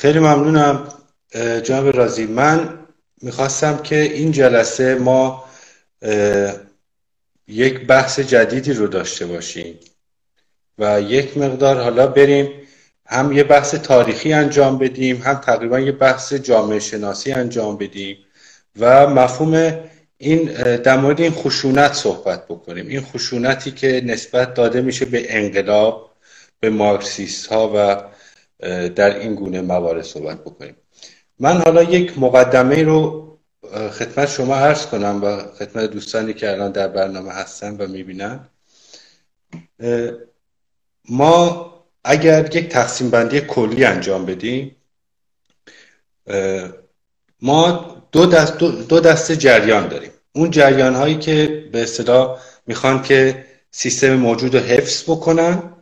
خیلی ممنونم جناب رازی. من می‌خواستم که این جلسه ما یک بحث جدیدی رو داشته باشیم و یک مقدار حالا بریم هم یه بحث تاریخی انجام بدیم هم تقریبا یه بحث جامعه شناسی انجام بدیم و مفهوم این در مورد این خشونت صحبت بکنیم. این خشونتی که نسبت داده میشه به انقلاب به مارکسیست ها و در این گونه موارد صحبت بکنیم. من حالا یک مقدمه رو خدمت شما عرض کنم و خدمت دوستانی که الان در برنامه هستن و می‌بینن. ما اگر یک تقسیم بندی کلی انجام بدیم ما دو دست, دو دست جریان داریم. اون جریان هایی که به اصطلاح می‌خوان که سیستم موجود رو حفظ بکنن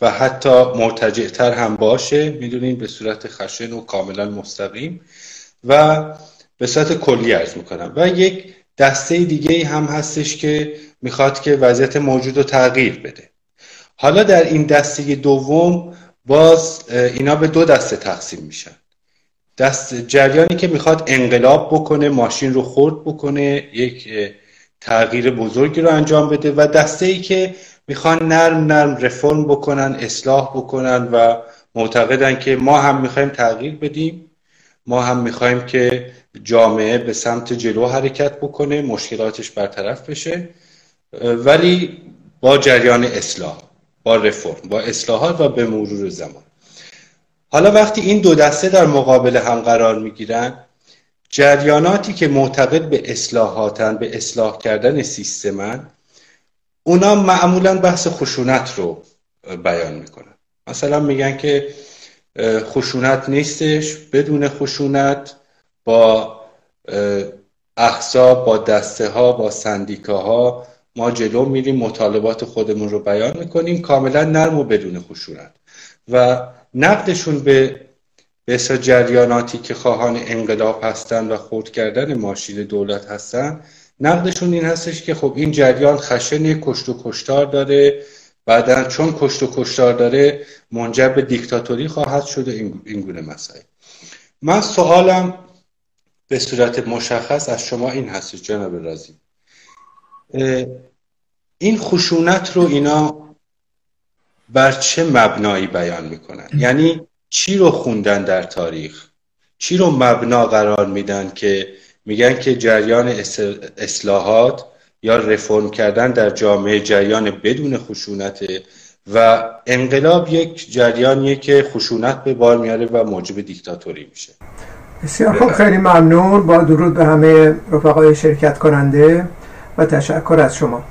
و حتی مرتجعتر هم باشه می‌دونین به صورت خشن و کاملا مستقیم و به صورت کلی ارز می‌کنم. و یک دسته دیگه هم هستش که می‌خواد که وضعیت موجود رو تغییر بده. حالا در این دسته دوم باز اینا به دو دسته تقسیم میشن. دست جریانی که می‌خواد انقلاب بکنه ماشین رو خورد بکنه یک تغییر بزرگی رو انجام بده و دسته ای که می‌خوان نرم نرم رفرم بکنن اصلاح بکنن و معتقدن که ما هم می‌خوایم تغییر بدیم. ما هم می‌خوایم که جامعه به سمت جلو حرکت بکنه مشکلاتش برطرف بشه. ولی با جریان اصلاح با رفرم با اصلاحات و به مرور زمان. حالا وقتی این دو دسته در مقابل هم قرار می‌گیرن جریاناتی که معتقد به اصلاحاتن به اصلاح کردن سیستمن اونا معمولا بحث خشونت رو بیان می‌کنن. مثلا میگن که خشونت نیستش بدون خشونت با احزاب با دسته ها با سندیکاها ما جلو میریم مطالبات خودمون رو بیان می‌کنیم کاملا نرم و بدون خشونت. و نقدشون به به جریاناتی که خواهان انقلاب هستن و خورد کردن ماشین دولت هستن نقدشون این هستش که خب این جریان خشن کشت و کشتار داره. بعدا چون کشت و کشتار داره منجر به دیکتاتوری خواهد شد این گونه مسائل. من سوالم به صورت مشخص از شما این هست جناب رازی. این خشونت رو اینا بر چه مبنایی بیان می‌کنن؟ یعنی چی رو خوندن در تاریخ؟ چی رو مبنا قرار میدن که میگن که جریان اصلاحات یا رفرم کردن در جامعه جریان بدون خشونت و انقلاب یک جریانیه که خشونت به بار میاره و موجب دیکتاتوری میشه. بسیار خوب خیلی ممنون. با درود به همه رفقای شرکت کننده و تشکر از شما.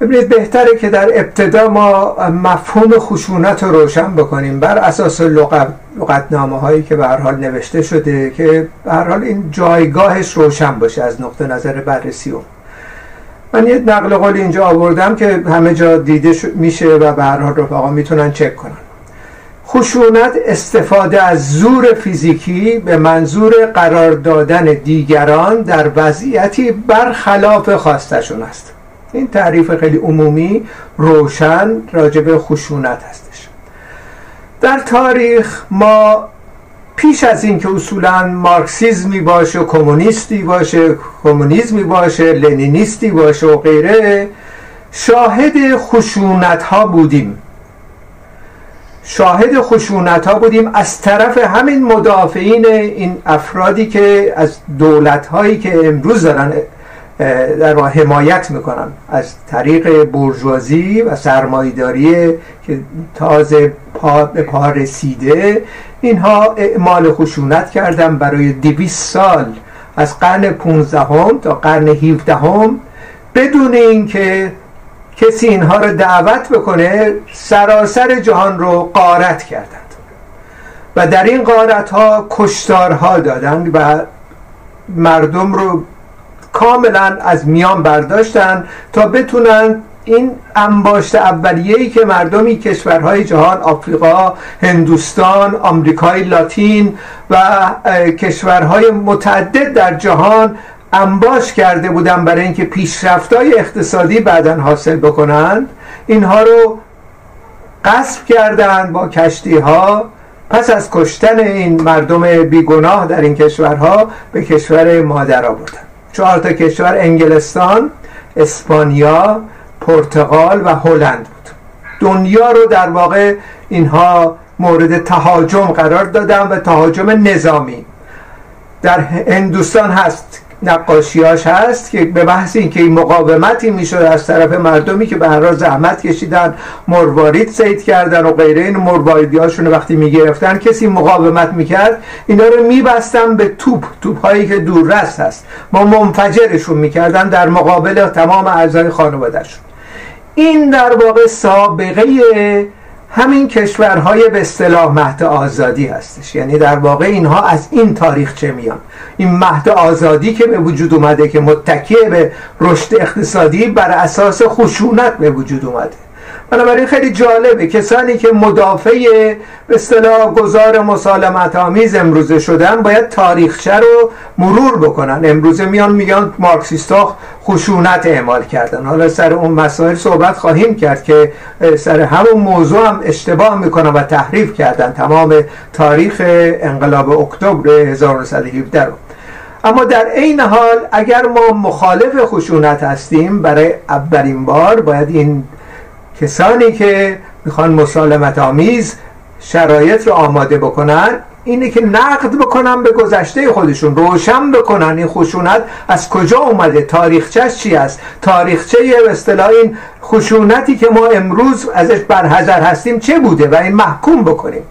ببینید بهتره که در ابتدا ما مفهوم خشونت رو روشن بکنیم. بر اساس لغت لغتنامه هایی که به حال نوشته شده که به حال این جایگاهش روشن باشه از نقطه نظر بررسی اون من یه نقل قول اینجا آوردم که همه جا دیده میشه و به هر حال رفقا می‌تونن چک کنن. خشونت استفاده از زور فیزیکی به منظور قرار دادن دیگران در وضعیتی برخلاف خواستشون است. این تعریف خیلی عمومی روشن راجب خشونت هستش. در تاریخ ما پیش از اینکه اصولا مارکسیزمی باشه کمونیستی باشه کمونیسمی باشه لنینیستی باشه و غیره شاهد خشونت ها بودیم. شاهد خشونت ها بودیم از طرف همین مدافعین این افرادی که از دولت هایی که امروز دارن در حمایت می‌کنن از طریق برجوازی و سرمایداری که تازه پا به پا رسیده. اینها اعمال خشونت کردن برای دویست سال از قرن 15 تا قرن 17 بدون اینکه کسی اینها رو دعوت بکنه سراسر جهان رو قارت کردند. و در این قارت ها کشتارها دادند و مردم رو کاملا از میان برداشتن تا بتونن این انباشت اولیه‌ای که مردمی کشورهای جهان آفریقا، هندوستان، آمریکای لاتین و کشورهای متعدد در جهان انباش کرده بودن برای اینکه پیشرفت‌های اقتصادی بعدا حاصل بکنند اینها رو قصب کردند با کشتی ها پس از کشتن این مردم بیگناه در این کشورها به کشور مادر آوردن. چهار تا کشور انگلستان اسپانیا پرتغال و هلند بود. دنیا رو در واقع اینها مورد تهاجم قرار دادن و تهاجم نظامی. در هندوستان هست نقاشیاش هست که به بحث این که این مقاومتی می‌شد از طرف مردمی که به هر زحمت کشیدن مروارید سید کردن و غیره این مرواریدی هاشون وقتی می‌گرفتن کسی مقاومت می‌کرد اینا رو میبستن به توپ توپ هایی که دوررس هست. ما منفجرشون می‌کردن در مقابل تمام اعضای خانوادهشون. این در واقع سابقه همین کشورهای به اصطلاح مهد آزادی هستش. یعنی در واقع اینها از این تاریخ چه میان؟ این مهد آزادی که به وجود اومده که متکیه به رشد اقتصادی بر اساس خشونت به وجود اومده. بنابراین خیلی جالبه. کسانی که مدافع به اصطلاح گذار مسالمت آمیز امروزه شدن باید تاریخچه رو مرور بکنن. امروزه میان میگن مارکسیستا خشونت اعمال کردن. حالا سر اون مسائل صحبت خواهیم کرد که سر همون موضوع هم اشتباه می‌کنن و تحریف کردن تمام تاریخ انقلاب اکتبر 1917 رو. اما در عین حال اگر ما مخالف خشونت هستیم برای اولین بار باید این کسانی که می‌خوان مسالمت آمیز شرایط رو آماده بکنن اینه که نقد بکنن به گذشته خودشون روشن بکنن این خشونت از کجا اومده تاریخچه چی است؟ تاریخچه به اصطلاح این خشونتی که ما امروز ازش برحضر هستیم چه بوده؟ و این محکوم بکنیم.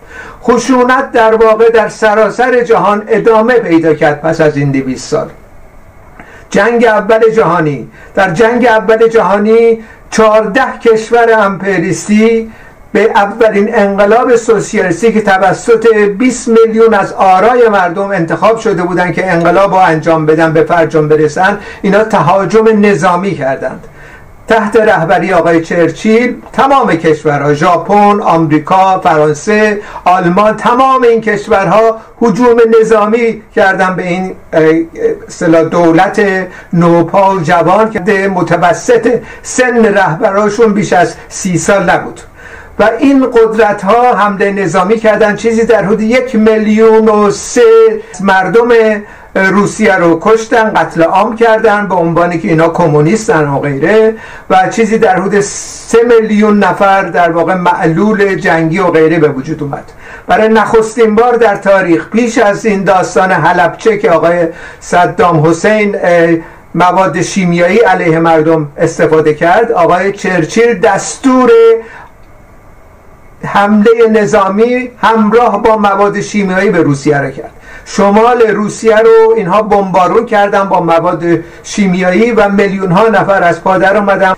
خشونت در واقع در سراسر جهان ادامه پیدا کرد پس از این دویست سال. جنگ اول جهانی. در جنگ اول جهانی چهارده کشور امپریستی به اولین انقلاب سوسیالیستی که توسط 20 میلیون از آرای مردم انتخاب شده بودند که انقلاب رو انجام بدن به فرجام برسن اینا تهاجم نظامی کردند. تحت رهبری آقای چرچیل تمام کشورها ژاپن، آمریکا، فرانسه، آلمان تمام این کشورها هجوم نظامی کردن به این دولت نوپا و جوان که متوسط سن رهبراشون بیش از سی سال نبود. و این قدرت ها حمله نظامی کردن چیزی در حدود یک میلیون و سه مردم روسیه رو کشتن قتل عام کردن به عنوانی که اینا کمونیستن و غیره و چیزی در حدود سه میلیون نفر در واقع معلول جنگی و غیره به وجود اومد. برای نخستین بار در تاریخ پیش از این داستان حلبچه که آقای صدام حسین مواد شیمیایی علیه مردم استفاده کرد آقای چرچیل دستور حمله نظامی همراه با مواد شیمیایی به روسیه را کرد. شمال روسیه رو اینها بمبارون کردن با مواد شیمیایی و میلیون ها نفر از پادر اومدن.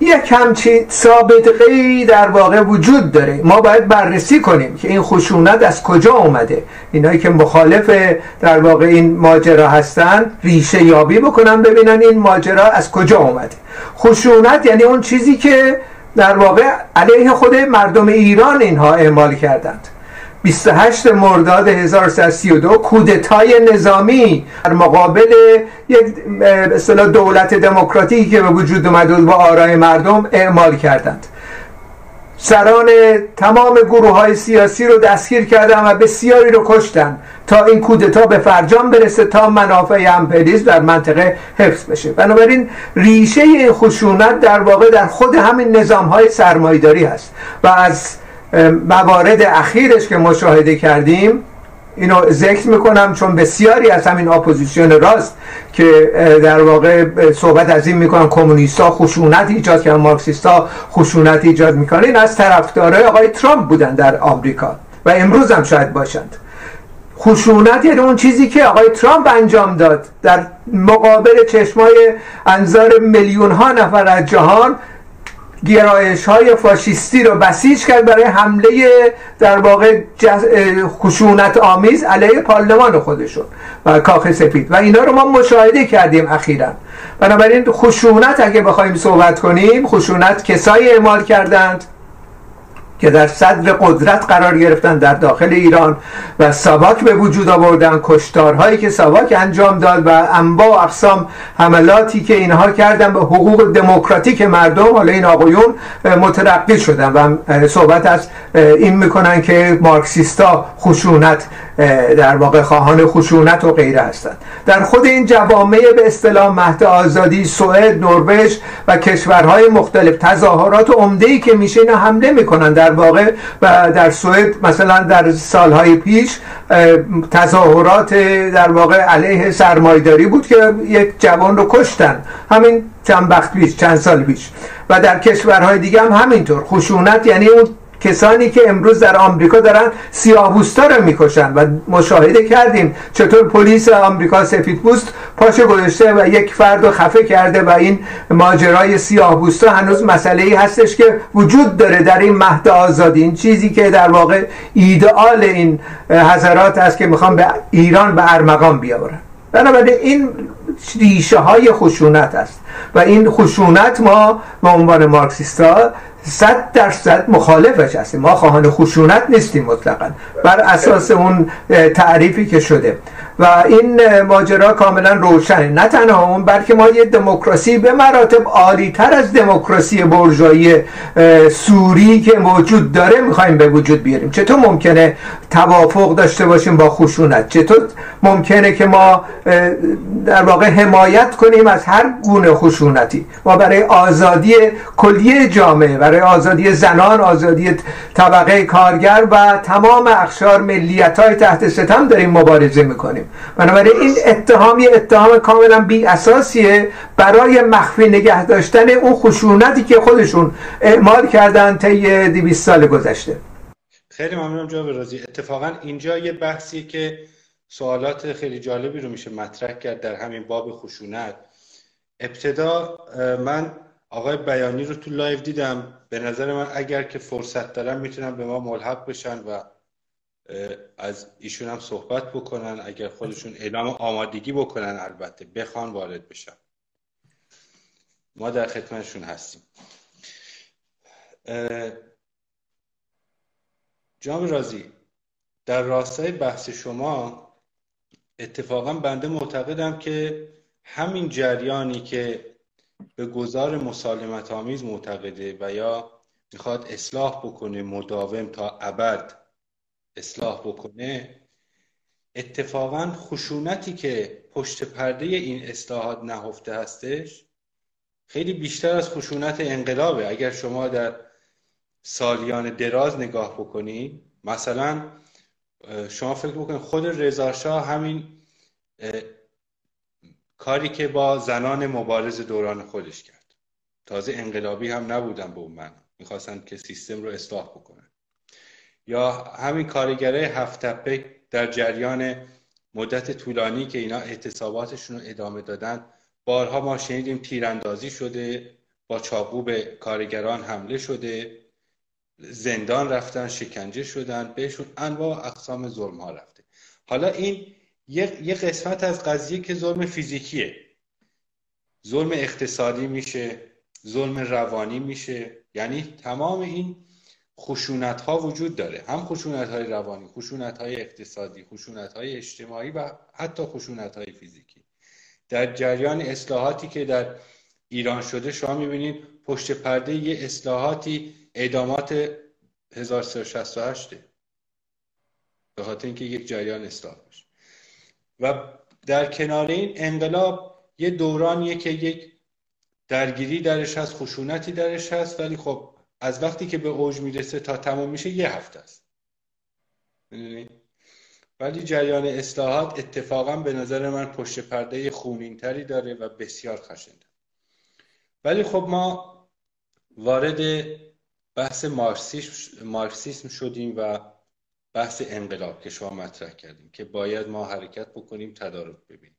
یک همچین سابقه در واقع وجود داره. ما باید بررسی کنیم که این خشونت از کجا اومده. اینایی که مخالف در واقع این ماجرا هستن ریشه یابی بکنن ببینن این ماجرا از کجا اومده. خشونت یعنی اون چیزی که در واقع علیه خود مردم ایران اینها اعمال کردند. 28 مرداد 1332 کودتای نظامی در مقابل یک دولت دموکراتیکی که به وجود اومد با آرای مردم اعمال کردند. سران تمام گروه های سیاسی رو دستگیر کردن و بسیاری رو کشتن تا این کودتا به فرجام برسه تا منافع امپریالیزم در منطقه حفظ بشه. بنابراین ریشه خشونت در واقع در خود همین نظام های سرمایداری هست و از موارد اخیرش که مشاهده کردیم اینو ذکر می‌کنم چون بسیاری از همین اپوزیسیون راست که در واقع صحبت از این می‌کنن کمونیستا خشونت ایجاد کردن مارکسیستا خشونت ایجاد می‌کنن. این از طرفدارای آقای ترامپ بودن در آمریکا و امروز هم شاید باشند. خشونت یعنی اون چیزی که آقای ترامپ انجام داد در مقابل چشمای انظار میلیون ها نفر از جهان گرایش های فاشیستی رو بسیج کرد برای حمله در واقع خشونت آمیز علیه پارلمان خودشون و کاخ سفید. و اینا رو ما مشاهده کردیم اخیرا. بنابراین خشونت اگه بخوایم صحبت کنیم خشونت کسایی اعمال کردند که در صدر قدرت قرار گرفتن در داخل ایران و ساواک به وجود آوردن کشتارهایی که ساواک انجام داد و انواع اقسام حملاتی که اینها کردن به حقوق دموکراتیک مردم حالا این آقایون مترقی شدن. و صحبت از این می‌کنن که مارکسیستا خشونت در واقع خواهان خشونت و غیره هستند. در خود این جوامع به اصطلاح مهد آزادی سوئد نروژ و کشورهای مختلف تظاهرات عمده ای که میشه اینا حمله می‌کنن. در واقع و در سوئد مثلا در سالهای پیش تظاهرات در واقع علیه سرمایداری بود که یک جوان رو کشتن. همین چند وقت پیش چند سال پیش. و در کشورهای دیگه هم همینطور. خشونت یعنی اون کسانی که امروز در آمریکا دارن سیاه‌پوستا رو می‌کشن و مشاهده کردیم چطور پلیس آمریکا سفیدپوست پاشو گذاشته و یک فرد رو خفه کرده و این ماجرای سیاه‌پوستا هنوز مسئله ای هستش که وجود داره در این مهد آزادی. این چیزی که در واقع ایدئال این حضرات است که می‌خوان به ایران به ارمغان بیاورن. بنابراین این ریشه های خشونت است و این خشونت ما به عنوان مارکسیستا صد درصد مخالفش هستیم. ما خواهان خشونت نیستیم مطلقا. بر اساس اون تعریفی که شده. و این ماجرا کاملا روشنه. نه تنها اون بلکه ما یه دموکراسی به مراتب عالی تر از دموکراسی برجایی سوری که موجود داره می‌خوایم به وجود بیاریم. چطور ممکنه توافق داشته باشیم با خشونت؟ چطور ممکنه که ما در واقع حمایت کنیم از هر گونه خشونتی؟ ما برای آزادی کلی جامعه برای آزادی زنان آزادی طبقه کارگر و تمام اخشار ملیت های تحت ستم داریم مبارزه می‌کنیم. بنابراین این اتهام یه اتهام کاملا بی اساسیه برای مخفی نگه داشتن اون خشونتی که خودشون اعمال کردن طی 200 سال گذشته. خیلی ممنونم جناب رازی. اتفاقا اینجا یه بحثی که سوالات خیلی جالبی رو میشه مطرح کرد در همین باب خشونت. ابتدا من آقای بیانی رو تو live دیدم. به نظر من اگر که فرصت دارم می‌تونن به ما ملحق بشن و از ایشون هم صحبت بکنن اگر خودشون اعلام آمادگی بکنن البته بخوان وارد بشن. ما در خدمتشون هستیم. جام رازی در راستای بحث شما اتفاقا بنده معتقدم که همین جریانی که به گذار مسالمت آمیز معتقده و یا می‌خواد اصلاح بکنه مداوم تا ابد اصلاح بکنه اتفاقا خشونتی که پشت پرده این اصلاحات نهفته هستش خیلی بیشتر از خشونت انقلابه. اگر شما در سالیان دراز نگاه بکنید مثلا شما فکر بکنید خود رضاشاه همین کاری که با زنان مبارز دوران خودش کرد. تازه انقلابی هم نبودن به اون من می‌خواستن که سیستم رو اصلاح بکنن. یا همین کارگره هفت در جریان مدت طولانی که اینا اعتصاباتشون رو ادامه دادن بارها ما شنیدیم تیراندازی شده با چاقو به کارگران حمله شده زندان رفتن شکنجه شدن بهشون انواع اقسام ظلم ها رفته. حالا این یه قسمت از قضیه که ظلم فیزیکیه. ظلم اقتصادی میشه ظلم روانی میشه. یعنی تمام این خشونت ها وجود داره. هم خشونت های روانی خشونت های اقتصادی خشونت های اجتماعی و حتی خشونت های فیزیکی. در جریان اصلاحاتی که در ایران شده شما می‌بینید پشت پرده یه اصلاحاتی اعدامات 1368 به خاطر اینکه یک جریان اصلاح باشه و در کنار این انقلاب یه دورانیه که یک درگیری درش هست خشونتی درش هست ولی خب از وقتی که به اوج می‌رسه تا تمام میشه یه هفته است. ولی جریان اصلاحات اتفاقا به نظر من پشت پرده خونین تری داره و بسیار خشنده. ولی خب ما وارد بحث مارکسیسم شدیم و بحث انقلاب که شما مطرح کردیم که باید ما حرکت بکنیم تدارک ببینیم.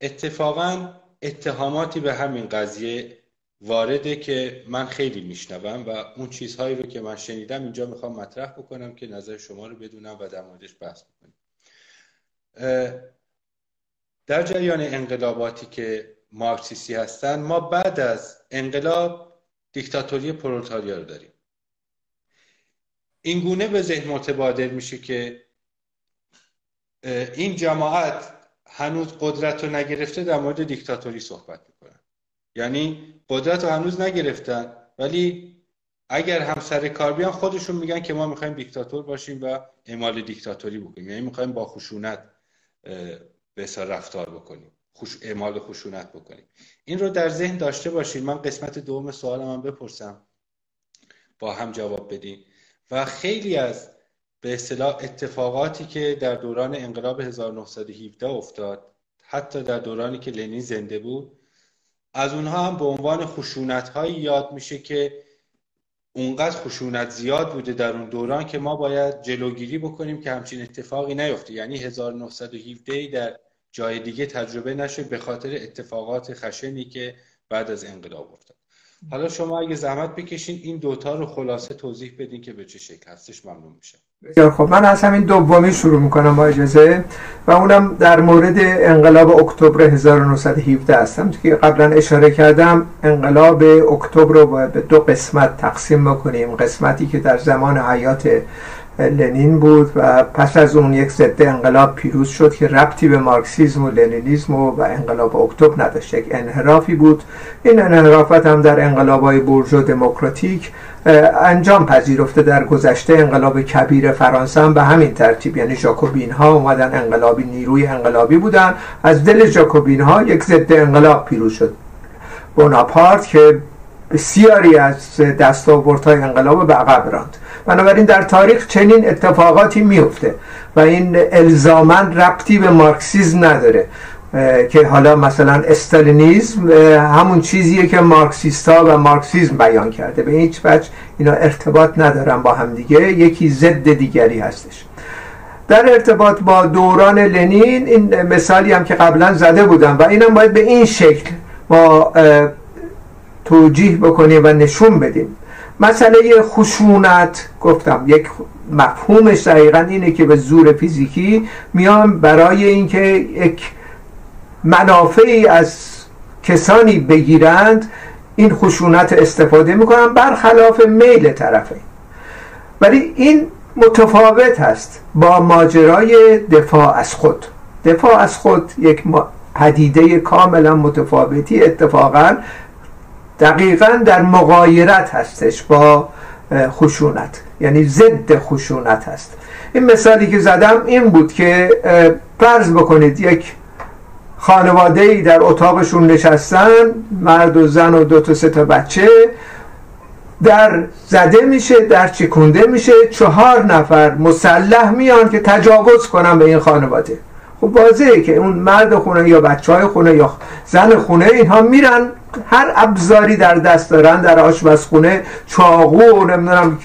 اتفاقا اتهاماتی به همین قضیه وارده که من خیلی میشنوم و اون چیزهایی رو که من شنیدم اینجا می‌خوام مطرح بکنم که نظر شما رو بدونم و در موردش بحث بکنیم. در جریان انقلاباتی که مارکسیستی هستن ما بعد از انقلاب دیکتاتوری پرولتاریا رو داریم. این گونه به ذهن متبادر میشه که این جماعت هنوز قدرت رو نگرفته در مورد دیکتاتوری صحبت می‌کنن یعنی قدرت رو هنوز نگرفتن ولی اگر هم سر کار بیان خودشون میگن که ما می‌خوایم دیکتاتور باشیم و اعمال دیکتاتوری بکنیم. یعنی می‌خوایم با خشونت به رفتار بکنیم. خوش اعمال خشونت بکنیم. این رو در ذهن داشته باشید من قسمت دوم سوالم هم بپرسم. با هم جواب بدیم و خیلی از به اصطلاح اتفاقاتی که در دوران انقلاب 1917 افتاد حتی در دورانی که لنین زنده بود از اونها هم به عنوان خشونت هایی یاد میشه که اونقدر خشونت زیاد بوده در اون دوران که ما باید جلوگیری بکنیم که همچین اتفاقی نیفته. یعنی 1917 در جای دیگه تجربه نشد به خاطر اتفاقات خشنی که بعد از انقلاب افتاد. حالا شما اگه زحمت بکشین این دوتا رو خلاصه توضیح بدین که به چه شکل. هستش ممنون میشه بسیار خب من از همین دومی شروع می‌کنم با اجازه و اونم در مورد انقلاب اکتبر 1917 هستم. که قبلا اشاره کردم انقلاب اکتبر رو باید به دو قسمت تقسیم بکنیم. قسمتی که در زمان حیات لنین بود و پس از اون یک ضد انقلاب پیروز شد که ربطی به مارکسیزم و لنینیزم و, انقلاب اکتبر نداشت. یک انحرافی بود. این انحرافات هم در انقلاب های برجو دموکراتیک انجام پذیرفته در گذشته انقلاب کبیر فرانسه هم به همین ترتیب. یعنی جاکوبین ها اومدن انقلابی نیروی انقلابی بودن. از دل جاکوبین ها یک ضد انقلاب پیروز شد. بوناپارت که بسیاری از دستاوردهای انقلاب به عقب راند. بنابراین در تاریخ چنین اتفاقاتی میفته و این الزامن ربطی به مارکسیزم نداره که حالا مثلا استالینیزم همون چیزیه که مارکسیستا و مارکسیزم بیان کرده. به هیچ وجه اینا ارتباط ندارن با هم دیگه یکی ضد دیگری هستش. در ارتباط با دوران لنین این مثالی هم که قبلا زده بودم و اینم باید به این شکل ما توجیه بکنیم و نشون بدیم. مسئله خشونت گفتم یک مفهومش دقیقا اینه که به زور فیزیکی میان برای اینکه یک منافعی از کسانی بگیرند این خشونت استفاده می‌کنن برخلاف میل طرفه ولی این متفاوت هست با ماجرای دفاع از خود. دفاع از خود یک پدیده کاملا متفاوتی اتفاقا دقیقا در مقایرت هستش با خشونت. یعنی ضد خشونت هست. این مثالی که زدم این بود که فرض بکنید یک خانواده ای در اتاقشون نشستن مرد و زن و دو تا سه تا بچه در زده میشه در چکونده میشه چهار نفر مسلح میان که تجاوز کنن به این خانواده. خب واضحه که اون مرد خونه یا بچه های خونه یا زن خونه اینها میرن هر ابزاری در دست دارن در آشپزخونه چاقو و نمی‌دونم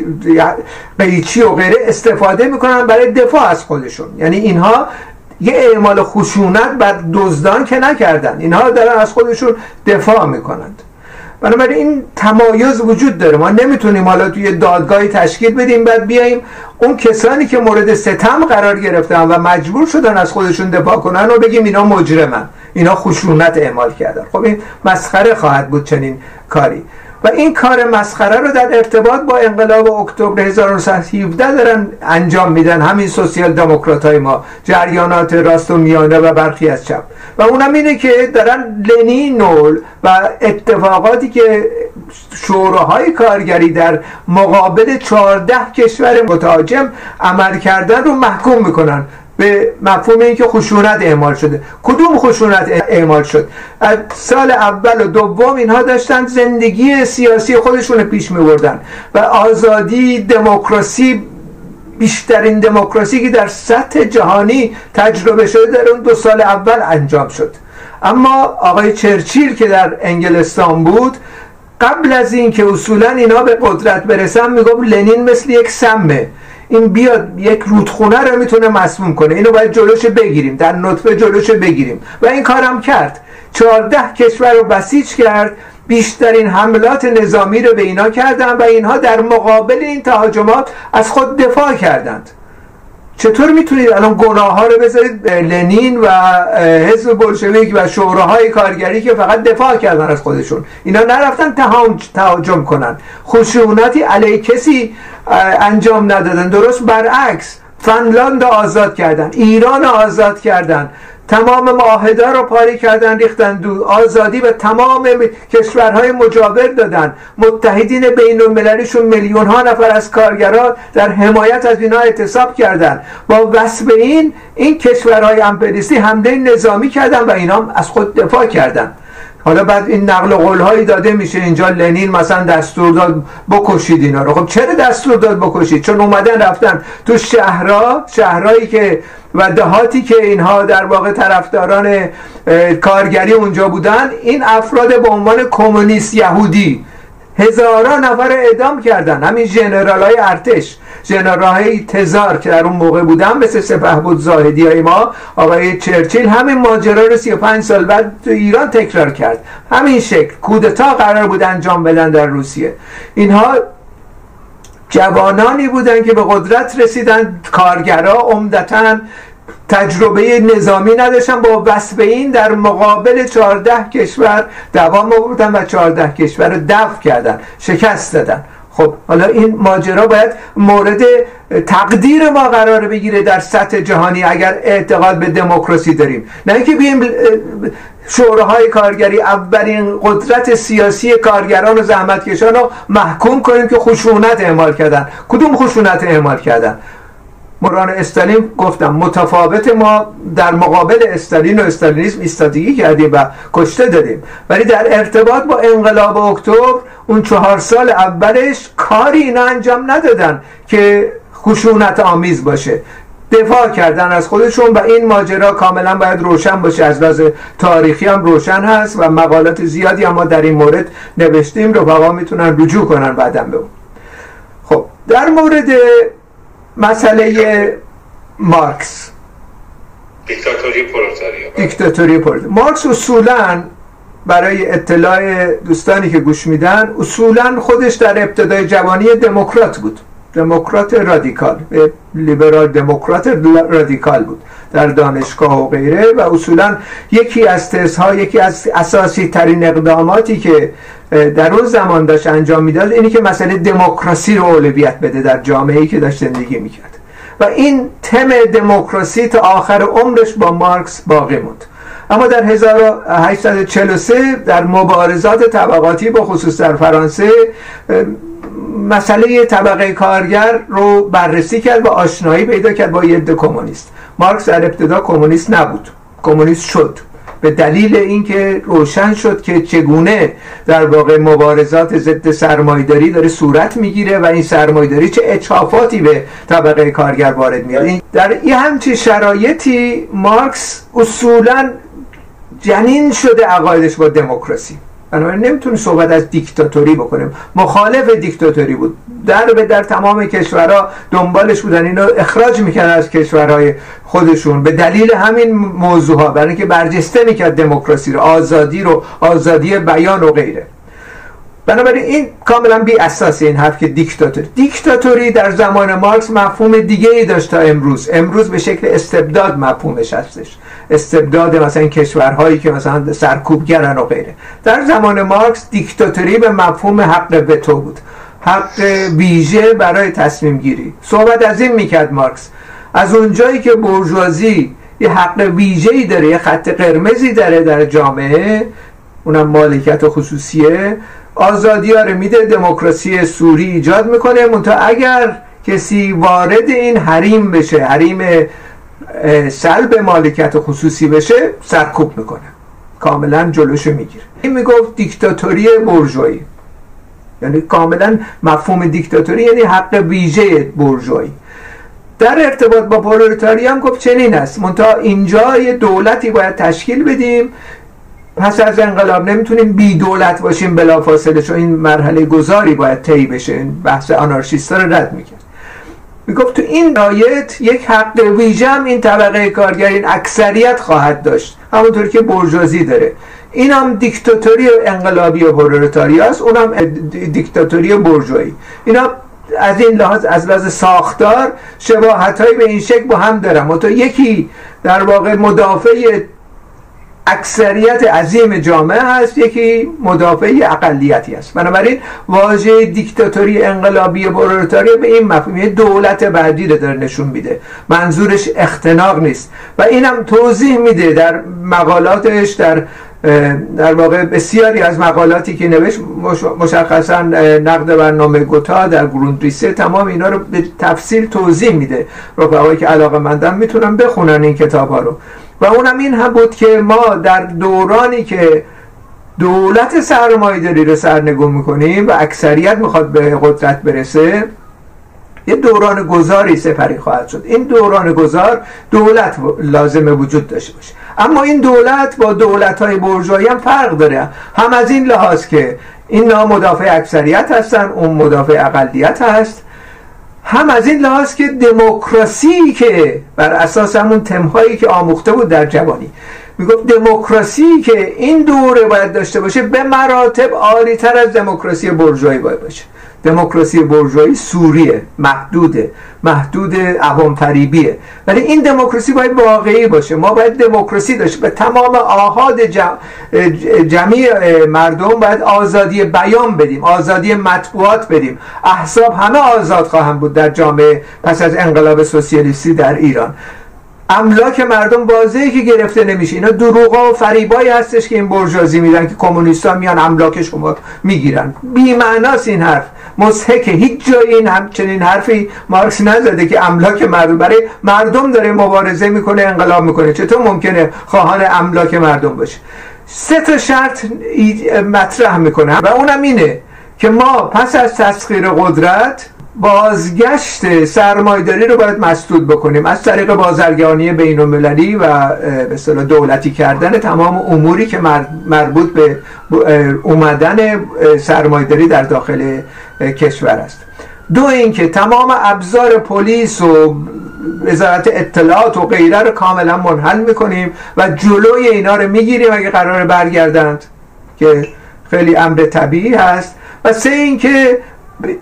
قیچی و غیره استفاده می‌کنن برای دفاع از خودشون. یعنی اینها یه اعمال خشونت بر دزدان که نکردن. اینها دارن از خودشون دفاع می‌کنند. بنابراین این تمایز وجود داره. ما نمی‌تونیم حالا توی دادگاهی تشکیل بدیم بعد بیایم اون کسانی که مورد ستم قرار گرفتن و مجبور شدن از خودشون دفاع کنن و بگیم اینا مجرمن. اینا خشونت اعمال کردن. خب این مسخره خواهد بود چنین کاری. و این کار مسخره رو در ارتباط با انقلاب اکتبر 1917 دارن انجام میدن. همین سوسیال دموکرات های ما جریانات راست و میانه و برخی از چپ. و اونم اینه که دارن لنین و اتفاقاتی که شوراهای کارگری در مقابل 14 کشور متهاجم عمل کردن رو محکوم می‌کنن. به مفهوم اینکه خشونت اعمال شده. کدوم خشونت اعمال شد؟ از سال اول و دوم اینها داشتن زندگی سیاسی خودشون پیش می بردن و آزادی دموکراسی بیشترین دموکراسی که در سطح جهانی تجربه شده در اون دو سال اول انجام شد. اما آقای چرچیل که در انگلستان بود قبل از اینکه اصولا اینا به قدرت برسن می‌گفت لنین مثل یک سمه. این بیاد یک رودخونه رو می‌تونه مسموم کنه. اینو باید جلوش بگیریم در نطفه جلوش بگیریم. و این کارم کرد. چهارده کشور رو بسیج کرد. بیشترین حملات نظامی رو به اینا کردن و اینها در مقابل این تهاجمات از خود دفاع کردند. چطور می‌تونید الان گناه ها رو بذارید لنین و حزب بلشویک و شوراهای کارگری که فقط دفاع کردن از خودشون؟ اینا نرفتن تهاجم کنن. خشونتی علیه کسی انجام ندادن. درست برعکس فنلاند آزاد کردن. ایران آزاد کردن. تمام معاهده رو پاری کردن ریختن دو. آزادی به تمام کشورهای مجاور دادن. متحدین بین المللیشون میلیون ها نفر از کارگران در حمایت از اینا اعتصاب کردن. با وصف این این کشورهای امپریستی حمله نظامی کردن و اینا از خود دفاع کردن. حالا بعد این نقل قول هایی داده میشه اینجا لنین مثلا دستور داد بکشید اینا رو. خب چرا دستور داد بکشید؟ چون اومدن رفتن تو شهرها شهرهایی که و دهاتی که اینها در واقع طرفداران کارگری اونجا بودن این افراد به عنوان کمونیست یهودی هزاران نفر اعدام کردن. همین جنرال های ارتش جنرال های تزار که در اون موقع بودن مثل سپه بود زاهدی های ما آقای چرچیل همین ماجرا رو 35 سال بعد تو ایران تکرار کرد. همین شکل. کودتا قرار بود انجام بدن در روسیه. اینها جوانانی بودن که به قدرت رسیدن. کارگرا عمدتا تجربه نظامی نداشتن با وصف این در مقابل 14 کشور دوام آوردن و 14 کشور رو دفع کردن شکست دادن. خب حالا این ماجرا باید مورد تقدیر ما قرار بگیره در سطح جهانی اگر اعتقاد به دموکراسی داریم. نه اینکه بیایم شوراهای کارگری اولین قدرت سیاسی کارگران و زحمتکشان رو محکوم کنیم که خشونت اعمال کردن. کدوم خشونت اعمال کردن؟ مران استالین گفتم متفاوت ما در مقابل استالین و استالینیسم ایستادگی کردیم و کشته دادیم. ولی در ارتباط با انقلاب اکتبر اون چهار سال اولش کاری اینا انجام ندادن که خشونت آمیز باشه. دفاع کردن از خودشون و این ماجرا کاملا باید روشن باشه. از لحاظ تاریخی هم روشن هست و مقالات زیادی هم ما در این مورد نوشتیم رفقا می‌تونن رجوع کنن بعدم به اون خب در مورد مسئله مارکس. دیکتاتوری پرولتاریا دیکتاتوری مارکس اصولا برای اطلاع دوستانی که گوش میدن اصولا خودش در ابتدای جوانی دموکرات بود. دموکرات رادیکال. لیبرال دموکرات رادیکال بود. در دانشگاه و غیره و اصولا یکی از تزها یکی از اساسی ترین اقداماتی که در اون زمان داشت انجام می‌داد اینی که مسئله دموکراسی رو اولویت بده در جامعه ای که داشت زندگی می‌کرد. و این تم دموکراسی تا آخر عمرش با مارکس باقی موند. اما در 1843 در مبارزات طبقاتی با خصوص در فرانسه مسئله طبقه کارگر رو بررسی کرد و آشنایی پیدا کرد با یه کمونیست. مارکس در ابتدا کمونیست نبود. کمونیست شد. به دلیل اینکه روشن شد که چگونه در واقع مبارزات ضد سرمایداری داره صورت می‌گیره و این سرمایداری چه اچافاتی به طبقه کارگر وارد میاد در این همچین شرایطی مارکس اصولا جنین شده عقایدش با دموکراسی. بنابراین نمی‌تونه صحبت از دیکتاتوری بکنیم. مخالف دیکتاتوری بود. در به در تمام کشورها دنبالش بودن. اینو اخراج می‌کرد از کشورهای خودشون. به دلیل همین موضوع ها برای اینکه برجسته می‌کرد دموکراسی رو آزادی رو آزادی بیان و غیره. بنابراین این کاملا بی اساس این حرف که دیکتاتوری دیکتاتوری در زمان مارکس مفهوم دیگه ای داشت تا امروز. امروز به شکل استبداد مفهومش هستش. استبداد مثلا کشورهایی که مثلا سرکوبگرن و غیره. در زمان مارکس دیکتاتوری به مفهوم حق وتو بود. حق ویژه برای تصمیم گیری. صحبت از این می‌کرد مارکس. از اونجایی که برجوازی یه حق ویژه ای داره یه خط قرمزی داره در جامعه اونم مالکیت خصوصیه آزادی ها رو میده دموکراسی سوری ایجاد می‌کنه. منتها اگر کسی وارد این حریم بشه حریم سلب مالکیت خصوصی بشه سرکوب می‌کنه. کاملا جلوشو می‌گیره. این می‌گفت دیکتاتوری برجویی یعنی کاملا مفهوم دیکتاتوری یعنی حق ویژه برجویی در ارتباط با پرولتاری هم گفت چنین است. منتها اینجا یه دولتی باید تشکیل بدیم پس از انقلاب نمی‌تونیم بی دولت باشیم بلا فاصله چون این مرحله گذاری باید طی بشه. این بحث آنارشیستا رو رد می‌کرد. می‌گفت تو این آیت یک حق ویژه هم این طبقه کارگر این اکثریت خواهد داشت. همونطور که برجوازی داره. این هم دیکتاتوری انقلابی و پرولتاری است اونم دیکتاتوری برجوایی. اینا از این لحاظ از لحاظ ساختار شباهت به این شکل با هم دارم تو یکی در واقع مدافع اکثریت عظیم جامعه هست یکی مدافع اقلیتی است. بنابراین واژه دیکتاتوری انقلابی پرولتاریا به این مفهوم دولت بعدی رو داره نشون میده. منظورش اختناق نیست. و اینم توضیح میده در مقالاتش در در واقع بسیاری از مقالاتی که نوشت مشخصا نقد برنامه گوتا در گروندریسه تمام اینا رو به تفصیل توضیح میده. رفقایی که علاقه مندم می‌تونن بخونن این کتاب ها رو. و اونم این هم بود که ما در دورانی که دولت سرمایه‌داری رو سرنگون می‌کنیم و اکثریت می‌خواد به قدرت برسه یه دوران گذاری سپری خواهد شد. این دوران گذار دولت لازمه وجود داشته باشه. اما این دولت با دولت های برجایی هم فرق داره. هم از این لحاظ که این مدافع اکثریت هستن اون مدافع اقلیت هست. هم از این لحاظ که دموکراسی که بر اساس همون تمهایی که آموخته بود در جوانی. می‌گفت دموکراسی که این دوره باید داشته باشه به مراتب عالی تر از دموکراسی برجوهایی باید باشه. دموکراسی برجوهایی سوریه محدوده محدود عوام فریبیه ولی این دموکراسی باید واقعی باشه. ما باید دموکراسی داشته به تمام آهاد جم... جمعی مردم باید آزادی بیان بدیم آزادی مطبوعات بدیم. احساب همه آزاد خواهم بود در جامعه پس از انقلاب سوسیالیستی در ایران. املاک مردم واضحه که گرفته نمیشه. اینا دروغا و فریبایی هستش که این برجازی میدن که کمونیستا میان املاک شما می‌گیرن. بی این حرف. مسحکه هیچ جای این همچنین حرفی مارکس نزده که املاک مردم. برای مردم داره مبارزه می‌کنه انقلاب می‌کنه. چطور ممکنه خواهان املاک مردم باشه؟ سه تا شرط مطرح می‌کنه. و اونم اینه که ما پس از تسخیر قدرت بازگشت سرمایداری رو باید مسدود بکنیم. از طریق بازرگانی بین المللی و به دولتی کردن تمام اموری که مربوط به اومدن سرمایداری در داخل کشور است. دو اینکه تمام ابزار پلیس و وزارت اطلاعات و غیره رو کاملا منحل می‌کنیم و جلوی اینا رو می‌گیریم اگه قرار برگردند که خیلی امر طبیعی هست. و سه اینکه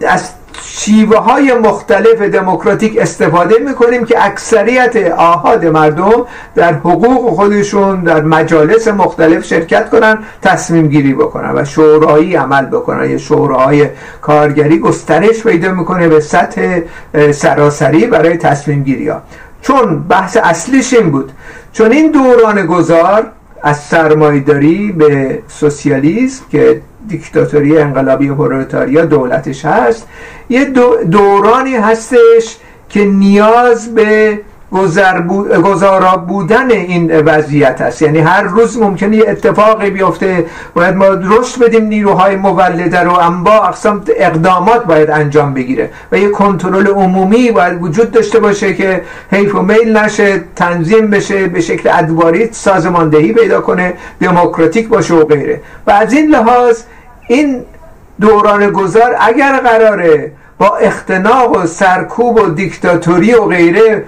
از شیوه های مختلف دموکراتیک استفاده می‌کنیم که اکثریت آهاد مردم در حقوق خودشون در مجالس مختلف شرکت کنن تصمیم گیری بکنن و شورایی عمل بکنن. یه شوراهای کارگری گسترش پیدا می‌کنه به سطح سراسری برای تصمیم گیری ها چون بحث اصلیش این بود. چون این دوران گذار از سرمایداری به سوسیالیسم که دیکتاتوری انقلابی پرولتاریا دولتش هست یه دورانی هستش که نیاز به گذارا بودن این وضعیت است. یعنی هر روز ممکنه یه اتفاقی بیفته. باید ما رشد بدیم نیروهای مولده رو با اقسام اقدامات باید انجام بگیره. و یه کنترل عمومی باید وجود داشته باشه که حیف و میل نشه تنظیم بشه به شکل ادواری سازماندهی پیدا کنه دموکراتیک باشه و غیره. و از این لحاظ این دوران گذار اگر قراره با اختناق و سرکوب و دیکتاتوری و غیره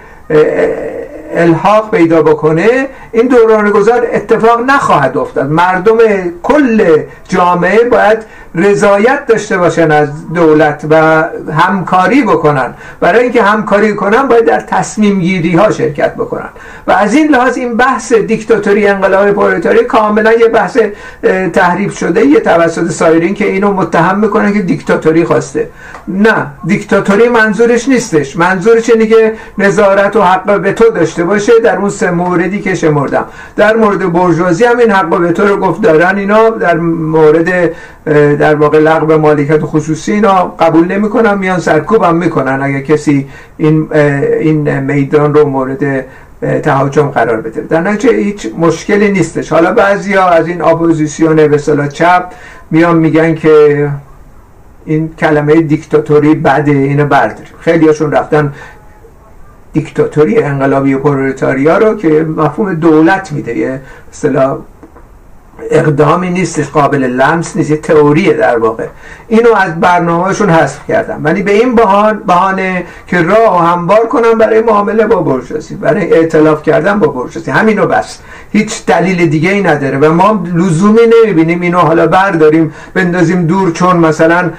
الحاق پیدا بکنه این دوران گذار اتفاق نخواهد افتاد. مردم کل جامعه باید رضایت داشته باشن از دولت و همکاری بکنن. برای اینکه همکاری کنن باید در تصمیم گیری ها شرکت بکنن. و از این لحاظ این بحث دیکتاتوری انقلاب پرولتاری کاملا یه بحث تحریف شده یه توسط سایرین که اینو متهم می‌کنن که دیکتاتوری خواسته. نه دیکتاتوری منظورش نیستش. منظورش اینه که نظارت و حق به تو داشته باشه در اون سه موردی که در مورد برجوازی هم این حق به رو گفت دارن اینا. در مورد در واقع لغو مالکیت خصوصی اینا قبول نمی‌کنن میان سرکوبم می‌کنن. اگه کسی این این میدان رو مورد تهاجم قرار بده. در نتیجه هیچ مشکلی نیستش. حالا بعضیا از این اپوزیسیون به چپ میان میگن که این کلمه دیکتاتوری بده اینو برداریم. خیلی هاشون رفتن دیکتاتوری انقلابی پرولتاریا رو که مفهوم دولت میده. یه اقدامی نیستش قابل لمس نیست یه تئوریه در واقع. اینو از برنامهشون حذف کردم. ولی به این بهانه که راه هموار کنم برای معامله با برجاسی برای اعتلاف کردن با برجاسی همینو بس. هیچ دلیل دیگه ای نداره و ما لزومی نمی‌بینیم اینو حالا برداریم بندازیم دور چون مثلا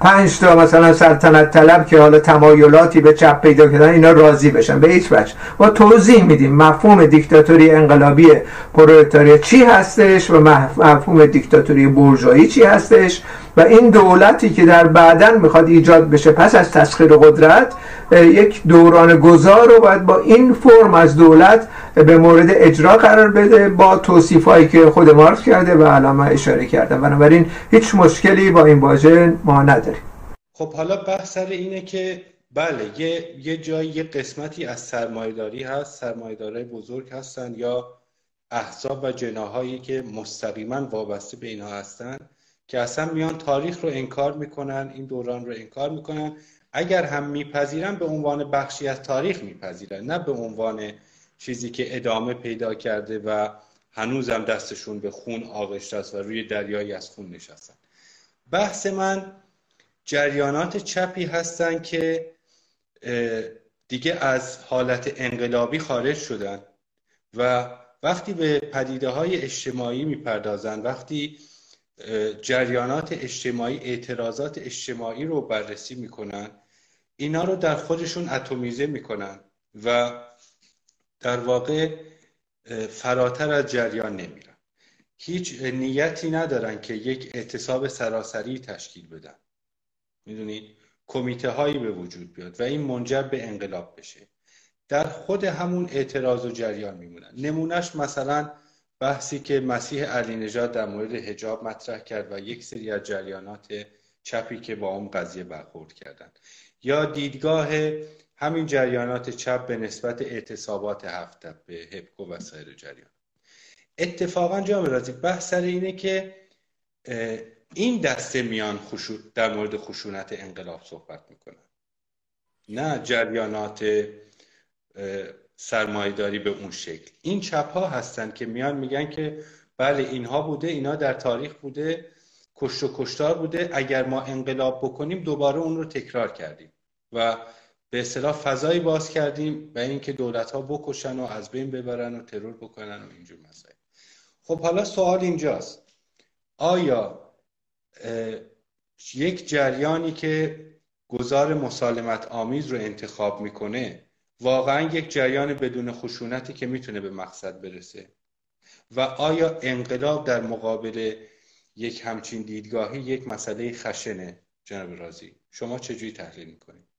پنج تا مثلا سلطنت طلب که حالا تمایلاتی به چپ پیدا کردن اینا راضی بشن. به هیچ وجه. ما توضیح میدیم. مفهوم دیکتاتوری انقلابی پرولتاریا چی هستش و مفهوم دیکتاتوری بورژوایی چی هستش؟ و این دولتی که در بعدا می‌خواد ایجاد بشه پس از تسخیر قدرت یک دوران گذار رو باید با این فرم از دولت به مورد اجرا قرار بده با توصیف هایی که خود مارکس کرده و الان اشاره کردم بنابراین هیچ مشکلی با این واژه ما نداریم. خب حالا بحث سر اینه که بله یه, یه جایی یه قسمتی از سرمایداری هست سرمایدارای بزرگ هستن یا احزاب و جناهایی که مستقیما وابسته به اینها هستن. که اصلا میان تاریخ رو انکار می‌کنن این دوران رو انکار می‌کنن. اگر هم میپذیرن به عنوان بخشی از تاریخ میپذیرن نه به عنوان چیزی که ادامه پیدا کرده و هنوزم دستشون به خون آغشته است و روی دریایی از خون نشستن. بحث من جریانات چپی هستن که دیگه از حالت انقلابی خارج شدن و وقتی به پدیده های اجتماعی می‌پردازن وقتی جریانات اجتماعی اعتراضات اجتماعی رو بررسی می‌کنن. اینا رو در خودشون اتمیزه می‌کنن و در واقع فراتر از جریان نمیرن. هیچ نیتی ندارن که یک اعتصاب سراسری تشکیل بدن. می‌دونید؟ کمیته هایی به وجود بیاد و این منجر به انقلاب بشه. در خود همون اعتراض و جریان میمونن. نمونهش مثلا بحثی که مسیح علی نژاد در مورد حجاب مطرح کرد و یک سری از جریانات چپی که با اون قضیه برخورد کردن. یا دیدگاه همین جریانات چپ به نسبت اعتصابات هفته به هپکو و سایر جریان. اتفاقا جا رازی بحث سر اینه که این دسته میان در مورد خشونت انقلاب صحبت می‌کنن. نه جریانات سرمایداری به اون شکل. این چپ ها هستن که میان میگن که بله اینها بوده اینا در تاریخ بوده کشت و کشتار بوده. اگر ما انقلاب بکنیم دوباره اون رو تکرار کردیم و به اصطلاح فضایی باز کردیم و اینکه دولت ها بکشن و از بین ببرن و ترور بکنن و اینجور مسائل. خب حالا سوال اینجاست. آیا یک جریانی که گذار مسالمت آمیز رو انتخاب می‌کنه واقعا یک جریان بدون خشونتی که می‌تونه به مقصد برسه. و آیا انقلاب در مقابل یک همچین دیدگاهی یک مسئله خشنه؟ جناب رازی شما چجوری تحلیل می‌کنید؟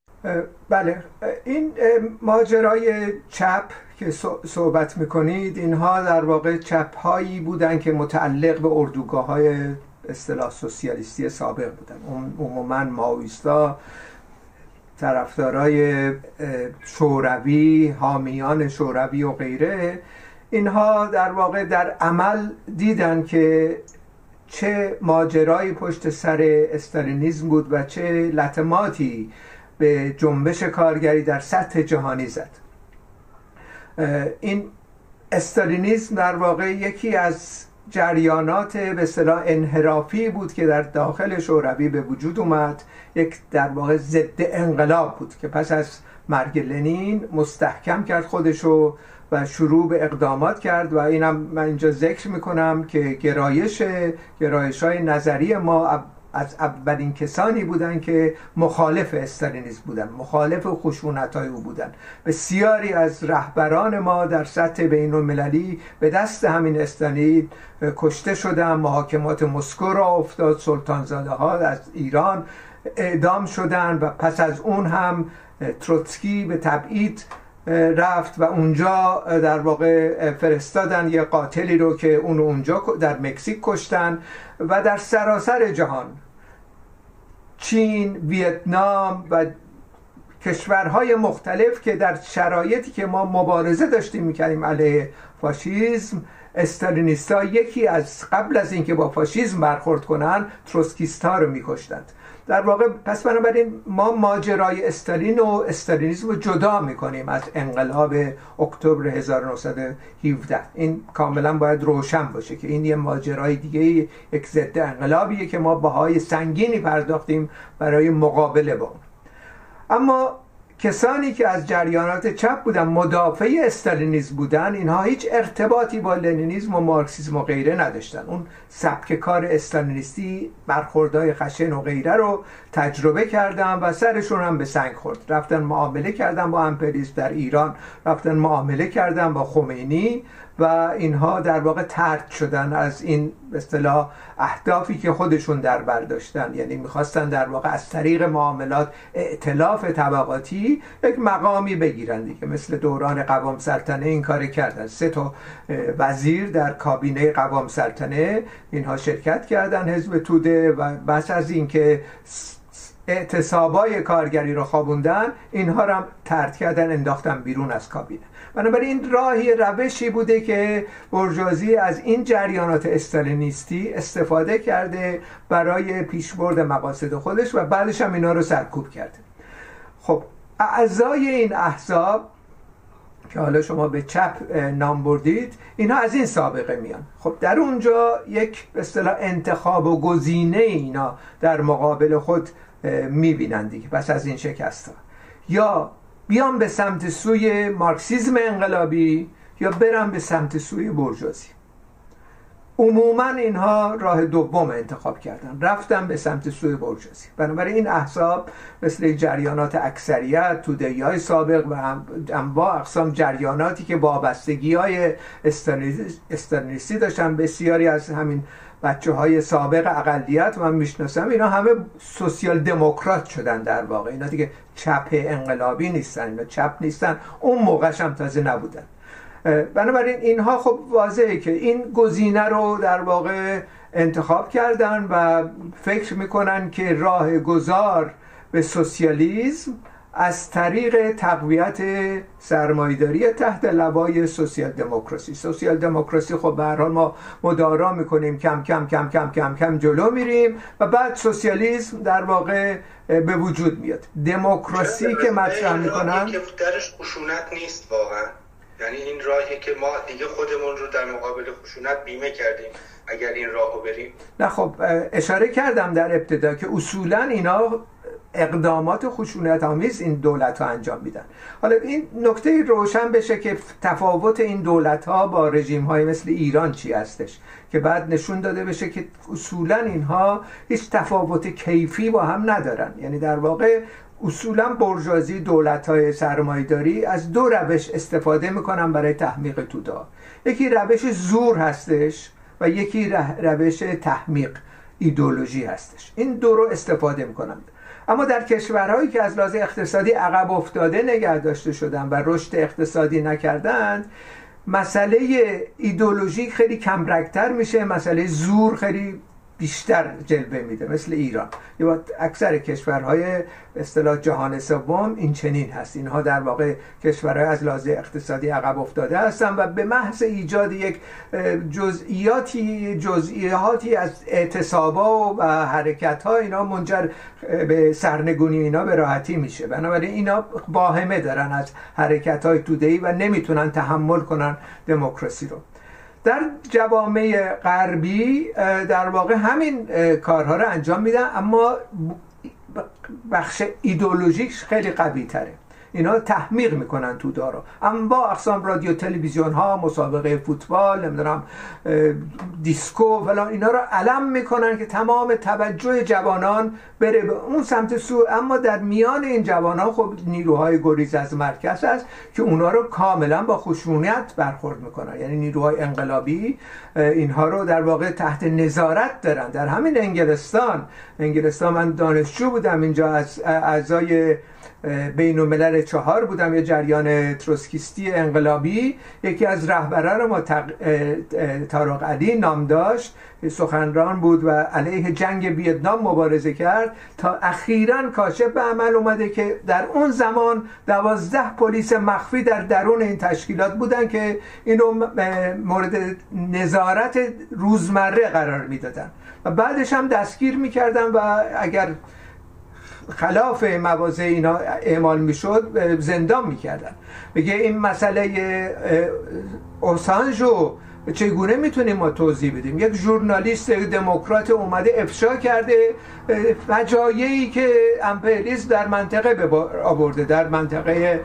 بله این ماجرای چپ که صحبت می‌کنید اینها در واقع چپ هایی بودن که متعلق به اردوگاه های اصطلاح سوسیالیستی سابق بودن. عموما ماویستا طرفدارای شوروی حامیان شوروی و غیره اینها در واقع در عمل دیدن که چه ماجرایی پشت سر استالینیزم بود و چه لطماتی به جنبش کارگری در سطح جهانی زد. این استالینیزم در واقع یکی از جریانات به اصطلاح انحرافی بود که در داخل شوروی به وجود اومد. یک در واقع ضد انقلاب بود که پس از مرگ لنین مستحکم کرد خودشو و شروع به اقدامات کرد و اینم من اینجا ذکر می‌کنم که گرایش گرایش های نظری ما از اولین کسانی بودن که مخالف استالینیسم بودن مخالف خشونت های او بودن. بسیاری از رهبران ما در سطح بین المللی به دست همین استالین کشته شدن محاکمات مسکو را افتاد سلطانزاده ها از ایران اعدام شدن و پس از اون هم تروتسکی به تبعید رفت و اونجا در واقع فرستادن یه قاتلی رو که اون اونجا در مکزیک کشتن و در سراسر جهان. چین، ویتنام و کشورهای مختلف که در شرایطی که ما مبارزه داشتیم می‌کردیم علیه فاشیزم استالینیستا یکی از قبل از اینکه با فاشیزم برخورد کنن تروسکیستا رو میکشتند. در واقع پس بنابراین ما ماجرای استالین و استالینیسم رو جدا می‌کنیم از انقلاب اکتبر 1917 این کاملا باید روشن باشه که این یه ماجرای دیگه یک ضد انقلابیه که ما باهای سنگینی پرداختیم برای مقابله با اما کسانی که از جریانات چپ بودن مدافع استالینیزم بودن اینها هیچ ارتباطی با لنینیزم و مارکسیسم و غیره نداشتن. اون سبک کار استالینیستی برخوردهای خشن و غیره رو تجربه کردن و سرشون هم به سنگ خورد. رفتن معامله کردن با امپریست در ایران رفتن معامله کردن با خمینی و اینها در واقع ترد شدن از این اصطلاح اهدافی که خودشون در برداشتن یعنی می‌خواستن در واقع از طریق معاملات ائتلاف طبقاتی یک مقامی بگیرن دیگه. مثل دوران قوام سلطنه این کار کردن. سه تا وزیر در کابینه قوام سلطنه اینها شرکت کردن حزب توده و بس از اینکه اعتصابای کارگری رو خوابوندن اینها رو هم ترد کردن انداختن بیرون از کابینه. بنابراین این راهی روشی بوده که برجازی از این جریانات استالینیستی استفاده کرده برای پیشبرد مقاصد خودش و بعدش هم اینا رو سرکوب کرده. خب اعضای این احزاب که حالا شما به چپ نام بردید اینها از این سابقه میان. خب در اونجا یک به اصطلاح انتخاب و گزینه اینا در مقابل خود می‌بینن دیگه پس از این شکست ها. یا بیان به سمت سوی مارکسیزم انقلابی یا برن به سمت سوی برجازی. عموما اینها راه دوم انتخاب کردن. رفتن به سمت سوی برجازی. بنابراین این احزاب مثل جریانات اکثریت توده های سابق و انواع اقسام جریاناتی که وابستگی های استرنیستی داشتن بسیاری از همین بچه های سابق اقلیت من می‌شناسم اینا همه سوسیال دموکرات شدن در واقع. اینا دیگه چپ انقلابی نیستن اینا چپ نیستن. اون موقعش هم تازه نبودن. بنابراین اینها خب واضحه که این گزینه رو در واقع انتخاب کردن و فکر می‌کنن که راه گذار به سوسیالیزم از طریق تقویت سرمایداری تحت لوای سوسیال دموکراسی. سوسیال دموکراسی خب به حال ما مدارا می‌کنیم کم کم کم کم کم کم جلو میریم و بعد سوسیالیسم در واقع به وجود میاد. دموکراسی که مطرح می‌کنن که درش خشونت نیست واقعا؟ یعنی این راهی که ما دیگه خودمون رو در مقابل خشونت بیمه کردیم اگر این راهو بریم؟ نه خب اشاره کردم در ابتدا که اصولا اینا اقدامات خشونت آمیز این دولت ها انجام میدن. حالا این نکته روشن بشه که تفاوت این دولت ها با رژیم های مثل ایران چی هستش؟ که بعد نشون داده بشه که اصولا اینها هیچ تفاوت کیفی با هم ندارن. یعنی در واقع اصولا برجازی دولت های سرمایداری از دو روش استفاده می‌کنن برای تحمیق تودا یکی روش زور هستش و یکی روش تحمیق. ایدولوژی هستش. این دو رو استفاده می‌کنند اما در کشورهایی که از لحاظ اقتصادی عقب افتاده نگه داشته شدن و رشد اقتصادی نکردند مسئله ایدولوژی خیلی کمرکتر میشه مسئله زور خیلی بیشتر جلوه میده مثل ایران. یا اکثر کشورهای اصطلاح جهان سوم این چنین هست. اینها در واقع کشورهای از لحاظ اقتصادی عقب افتاده هستن و به محض ایجاد یک جزئیاتی جزئیاتی از اعتصابا و حرکت ها اینا منجر به سرنگونی اینا به راحتی میشه. بنابراین اینا باهمه دارن از حرکت های تودهی و نمی‌تونن تحمل کنن دموکراسی رو. در جوامع غربی در واقع همین کارها رو انجام میدن اما بخش ایدولوژیک خیلی قوی تره اینا تحمیق می‌کنن تو دارو. اما با اقسام رادیو تلویزیون ها مسابقه فوتبال نمی‌دونم دیسکو فلان اینا رو علم می‌کنن که تمام توجه جوانان بره به اون سمت سو اما در میان این جوانان خب نیروهای گریز از مرکز هست که اونا رو کاملا با خشونت برخورد می‌کنن. یعنی نیروهای انقلابی اینها رو در واقع تحت نظارت دارن. در همین انگلستان انگلستان من دانشجو بودم اینجا از اعضای بین الملل چهار بودم یه جریان تروسکیستی انقلابی یکی از رهبران ما تق... تارق علی نام داشت سخنران بود و علیه جنگ ویتنام مبارزه کرد تا اخیرا کاشف به عمل اومده که در اون زمان دوازده پلیس مخفی در درون این تشکیلات بودن که اینو مورد نظارت روزمره قرار می‌دادن. و بعدش هم دستگیر می‌کردن و اگر خلاف مواضع اینا اعمال می‌شد زندان می‌کردن. میگه این مسئله اوسانج و چگونه می‌تونیم ما توضیح بدیم؟ یک ژورنالیست دموکرات اومده افشا کرده فجایعی که امپریالیسم در منطقه آورده در منطقه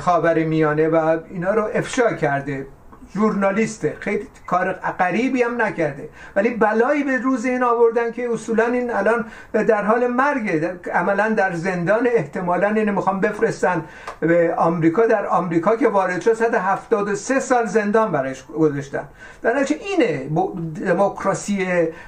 خاور میانه و اینا رو افشا کرده. ژورنالیسته. خیلی کار غریبی هم نکرده. ولی بلایی به روز این آوردن که اصولا این الان در حال مرگه. عملا در زندان احتمالا این می‌خوام بفرستن به آمریکا. در آمریکا که وارد شد 173 سال زندان برایش گذاشتن. در اینه. دموکراسی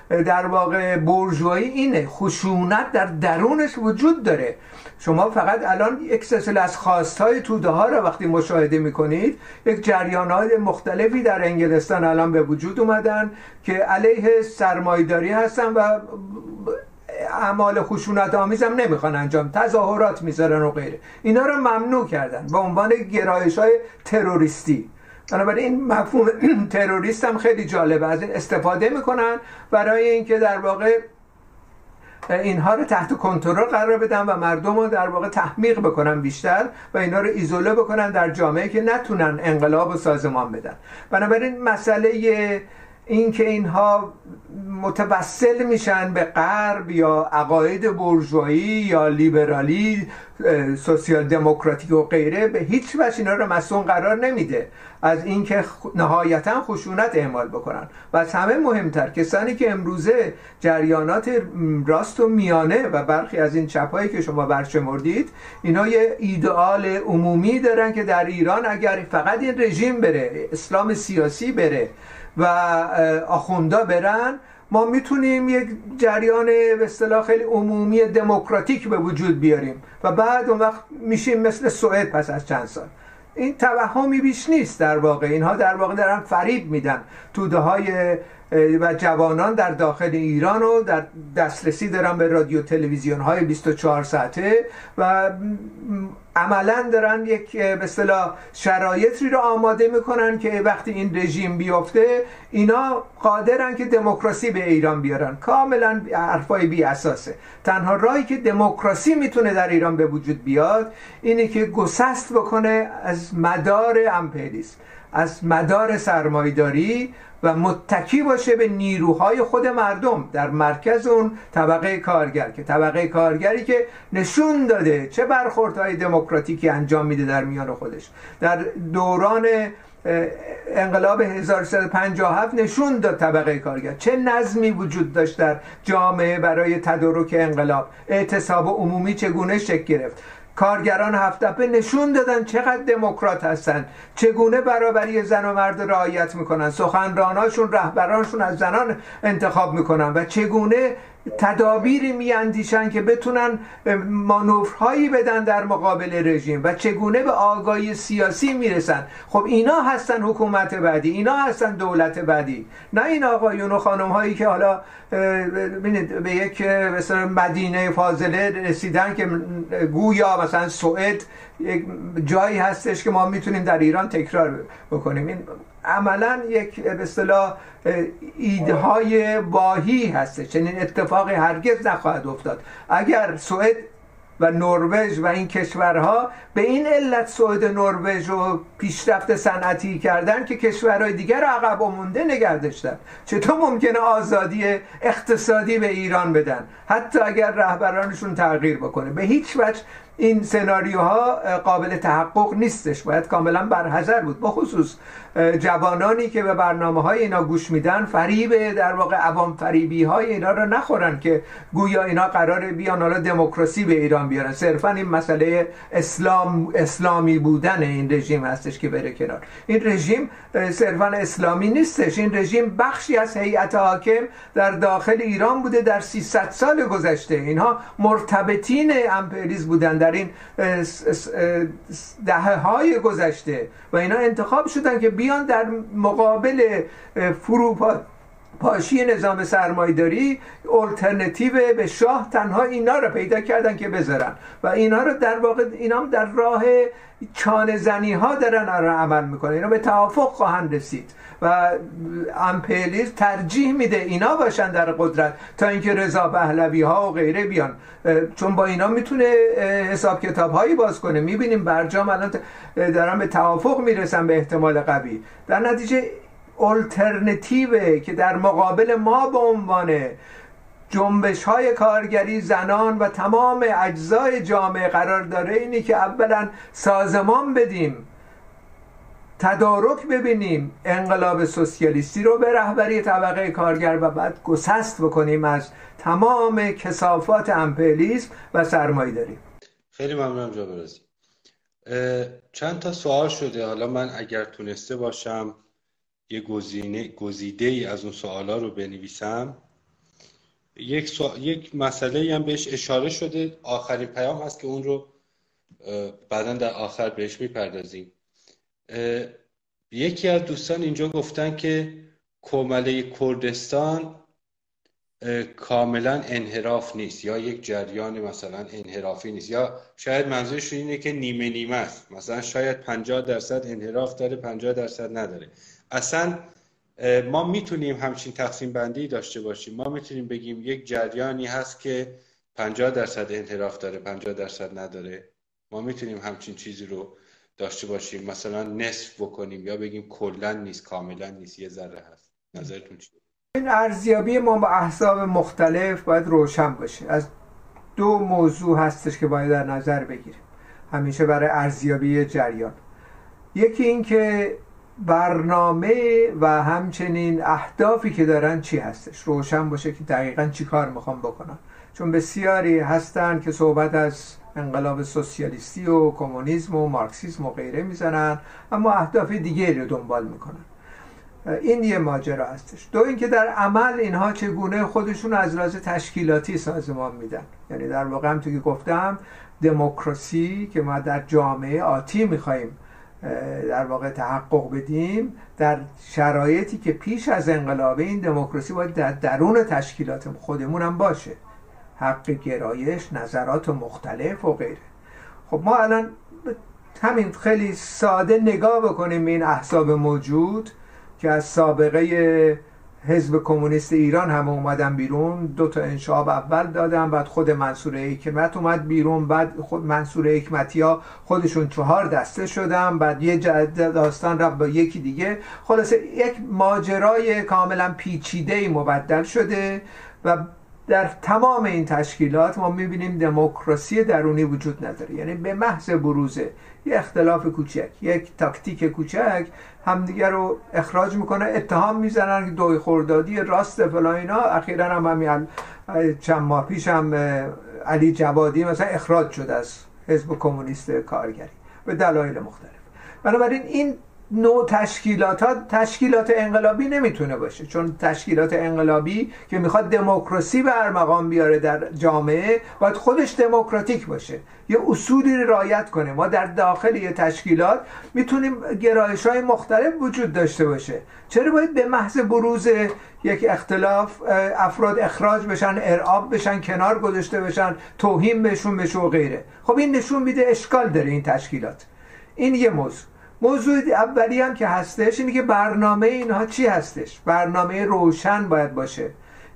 در واقع برجوهایی اینه. خشونت در درونش وجود داره. شما فقط الان یک سلسله از خواستهای توده ها را وقتی مشاهده می‌کنید یک جریانات مختلفی در انگلستان الان به وجود اومدن که علیه سرمایداری هستن و اعمال خشونت آمیز هم نمی‌خوان انجام تظاهرات می‌ذارن و غیره. اینا رو ممنوع کردن به عنوان گرایش های تروریستی. بنابراین این مفهوم تروریست هم خیلی جالبه. از این استفاده می‌کنن برای اینکه در واقع اینها رو تحت کنترل قرار بدن و مردم رو در واقع تحمیق بکنن بیشتر و اینها رو ایزوله بکنن در جامعه که نتونن انقلاب و سازمان بدن. بنابراین مسئله اینکه اینها متوسل میشن به غرب یا عقاید برجوایی یا لیبرالی سوسیال دموکراتیک و غیره به هیچ وجه اینا رو مسئول قرار نمیده. از اینکه نهایتا خشونت اعمال بکنن. و از همه مهمتر کسانی که امروزه جریانات راست و میانه و برخی از این چپهایی که شما برشمردید اینا یه ایدئال عمومی دارن که در ایران اگر فقط این رژیم بره اسلام سیاسی بره و آخوندا برن ما می‌تونیم یک جریان به اصطلاح خیلی عمومی دموکراتیک به وجود بیاریم و بعد اون وقت میشیم مثل سوئد پس از چند سال. این توهمی بیش نیست در واقع. اینها در واقع دارن فریب میدن. توده های و جوانان در داخل ایران و در دسترسی دارن به رادیو تلویزیون های 24 ساعته و عملا دارن یک به اصطلاح شرایطی رو آماده می‌کنن که وقتی این رژیم بیفته اینا قادرن که دموکراسی به ایران بیارن. کاملا حرفای بی اساسه. تنها راهی که دموکراسی می‌تونه در ایران به وجود بیاد اینه که گسست بکنه از مدار امپریالیسم. از مدار سرمایداری و متکی باشه به نیروهای خود مردم. در مرکز اون طبقه کارگر که طبقه کارگری که نشون داده چه برخوردهای دموکراتیکی انجام میده در میان خودش. در دوران انقلاب 1357 نشون داد طبقه کارگر. چه نظمی وجود داشت در جامعه برای تدارک انقلاب؟ اعتصاب عمومی چگونه شکل گرفت؟ کارگران هفتپه نشون دادن چقدر دموکرات هستن. چگونه برابری زن و مرد رعایت می‌کنن؟ سخنراناشون رهبرانشون از زنان انتخاب می‌کنن و چگونه تدابیری میاندیشن که بتونن مانورهایی بدن در مقابل رژیم و چگونه به آگاهی سیاسی می‌رسن. خب اینا هستن حکومت بعدی اینا هستن دولت بعدی. نه این آقایون و خانم هایی که حالا به یک مدینه فاضله رسیدن که گویا مثلا سوئد یک جایی هستش که ما می‌تونیم در ایران تکرار بکنیم. این عملا یک به اصطلاح ایده های واهی هست چنین اتفاقی هرگز نخواهد افتاد. اگر سوئد و نروژ و این کشورها به این علت سوئد نروژ رو پیشرفت صنعتی کردن که کشورهای دیگر رو عقب و مونده نگه داشتن چطور ممکنه آزادی اقتصادی به ایران بدن؟ حتی اگر رهبرانشون تغییر بکنه. به هیچ وجه این سناریوها قابل تحقق نیستش. باید کاملا برحضر بود. بخصوص جوانانی که به برنامه های اینا گوش میدن فریب در واقع عوام فریبی های اینا رو نخورن که گویا اینا قرار بیان حالا دموکراسی به ایران بیارن. صرفا این مسئله اسلام اسلامی بودن این رژیم هستش که بره کنار. این رژیم صرفا اسلامی نیستش. این رژیم بخشی از هیئت حاکم در داخل ایران بوده در 300 سال گذشته. اینها مرتبطین امپریز بودن در این دهه های گذشته و اینا انتخاب شدن که بیان در مقابل فروپا پاشی نظام سرمایداری الटरنتیو به شاه تنها اینا رو پیدا کردن که بذارن. و اینا رو در واقع اینا در راه چانه زنی ها دارن عمل می‌کنن. اینا به توافق خواهند رسید. و امپلیز ترجیح میده اینا باشن در قدرت تا اینکه رضا پهلوی ها و غیره بیان. چون با اینا می‌تونه حساب کتاب هایی باز کنه. می‌بینیم برجام الان دارن به توافق می‌رسن به احتمال قوی. در نتیجه الترنتیوه که در مقابل ما به عنوان جنبش های کارگری زنان و تمام اجزای جامعه قرار داره اینی که اولا سازمان بدیم تدارک ببینیم انقلاب سوسیالیستی رو به رهبری طبقه کارگر و بعد گسست بکنیم از تمام کسافات امپلیسم و سرمایه داریم. خیلی ممنونم جابرازی چند تا سوال شده. حالا من اگر تونسته باشم یه گزینه گزیده ای از اون سوالا رو بنویسم. یک, سو... یک مسئله هم بهش اشاره شده. آخرین پیام هست که اون رو بعدا در آخر بهش می‌پردازیم. یکی از دوستان اینجا گفتن که کومله کردستان کاملا انحراف نیست یا یک جریان مثلا انحرافی نیست یا شاید منظورش اینه که نیمه نیمه است. مثلا شاید 50 درصد انحراف داره 50 درصد نداره. اصلا ما می‌تونیم همچین تقسیم بندی داشته باشیم. ما می‌تونیم بگیم یک جریانی هست که 50 درصد انحراف داره 50 درصد نداره. ما می‌تونیم همچین چیزی رو داشته باشیم. مثلا نصف بکنیم یا بگیم کلا نیست کاملا نیست. یه ذره هست. نظرتون چیه؟ این ارزیابی ما با احزاب مختلف باید روشن باشه. از دو موضوع هستش که باید در نظر بگیریم. همیشه برای ارزیابی جریان. یکی این که برنامه و همچنین اهدافی که دارن چی هستش؟ روشن باشه که دقیقا چی کار می‌خوام بکنن چون بسیاری هستن که صحبت از انقلاب سوسیالیستی و کمونیسم و مارکسیسم و غیره می‌زنن اما اهداف دیگری رو دنبال می‌کنن. این یه ماجرا هستش. دو اینکه در عمل اینها چگونه خودشون از لحاظ تشکیلاتی سازمان میدن. یعنی در واقع هم که گفتم دموکراسی که ما در جامعه آتی می‌خوایم در واقع تحقق بدیم در شرایطی که پیش از انقلاب این دموکراسی باید در درون تشکیلات خودمون هم باشه. حق گرایش نظرات مختلف و غیره. خب ما الان همین خیلی ساده نگاه بکنیم این احزاب موجود که از سابقه حزب کمونیست ایران هم اومدن بیرون. دو تا انشاب اول دادن بعد خود منصور حکمت اومد بیرون. بعد خود منصور حکمتی ها خودشون چهار دسته شدن. بعد یه داستان رفت با یکی دیگه. خلاصه یک ماجرای کاملا پیچیده مبدل شده و در تمام این تشکیلات ما می‌بینیم دموکراسی درونی وجود نداره. یعنی به محض بروزه یه اختلاف کوچک یک تاکتیک کوچک همدیگه رو اخراج می‌کنه اتهام می‌زنن که دوی خوردادی راست فلا اینا اخیرا هم همین چند ماه پیش هم علی جوادی مثلا اخراج شد از حزب کمونیست کارگری به دلایل مختلف. بنابراین این نوع تشکیلات ها تشکیلات انقلابی نمی‌تونه باشه. چون تشکیلات انقلابی که می‌خواد دموکراسی به مقام بیاره در جامعه باید خودش دموکراتیک باشه. یه اصولی رعایت کنه. ما در داخل یه تشکیلات می‌تونیم گرایش های مختلف وجود داشته باشه. چرا باید به محض بروز یک اختلاف افراد اخراج بشن ارعاب بشن کنار گذاشته بشن توهین بهشون بشه و غیره؟ خب این نشون میده اشکال داره این تشکیلات. این یه موضوع. موضوع اولی هم که هستش اینه که برنامه اینها چی هستش؟ برنامه روشن باید باشه.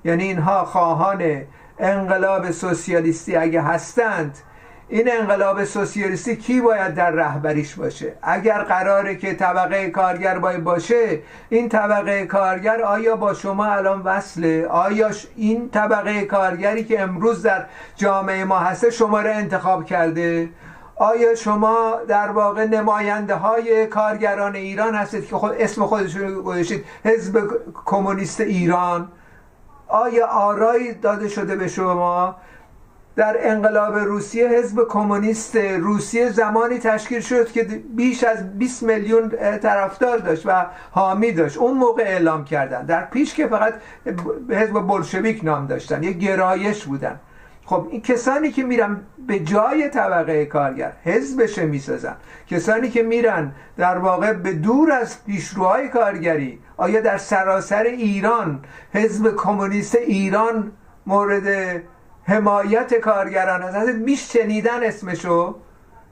یعنی اینها خواهان انقلاب سوسیالیستی اگه هستند این انقلاب سوسیالیستی کی باید در رهبریش باشه؟ اگر قراره که طبقه کارگر باید باشه این طبقه کارگر آیا با شما الان وصله؟ آیا این طبقه کارگری که امروز در جامعه ما هسته شما رو انتخاب کرده؟ آیا شما در واقع نماینده های کارگران ایران هستید که خود اسم خودشون گذاشتید؟ حزب کمونیست ایران. آیا آرایی داده شده به شما؟ در انقلاب روسیه حزب کمونیست روسیه زمانی تشکیل شد که بیش از 20 میلیون طرفدار داشت و حامی داشت. اون موقع اعلام کردن. در پیش که فقط حزب بلشویک نام داشتن. یه گرایش بودن. خب این کسانی که میرن به جای طبقه کارگر حزبش می‌سازن. کسانی که میرن در واقع به دور از پیشروهای کارگری آیا در سراسر ایران حزب کمونیست ایران مورد حمایت کارگران هست میش شنیدن اسمشو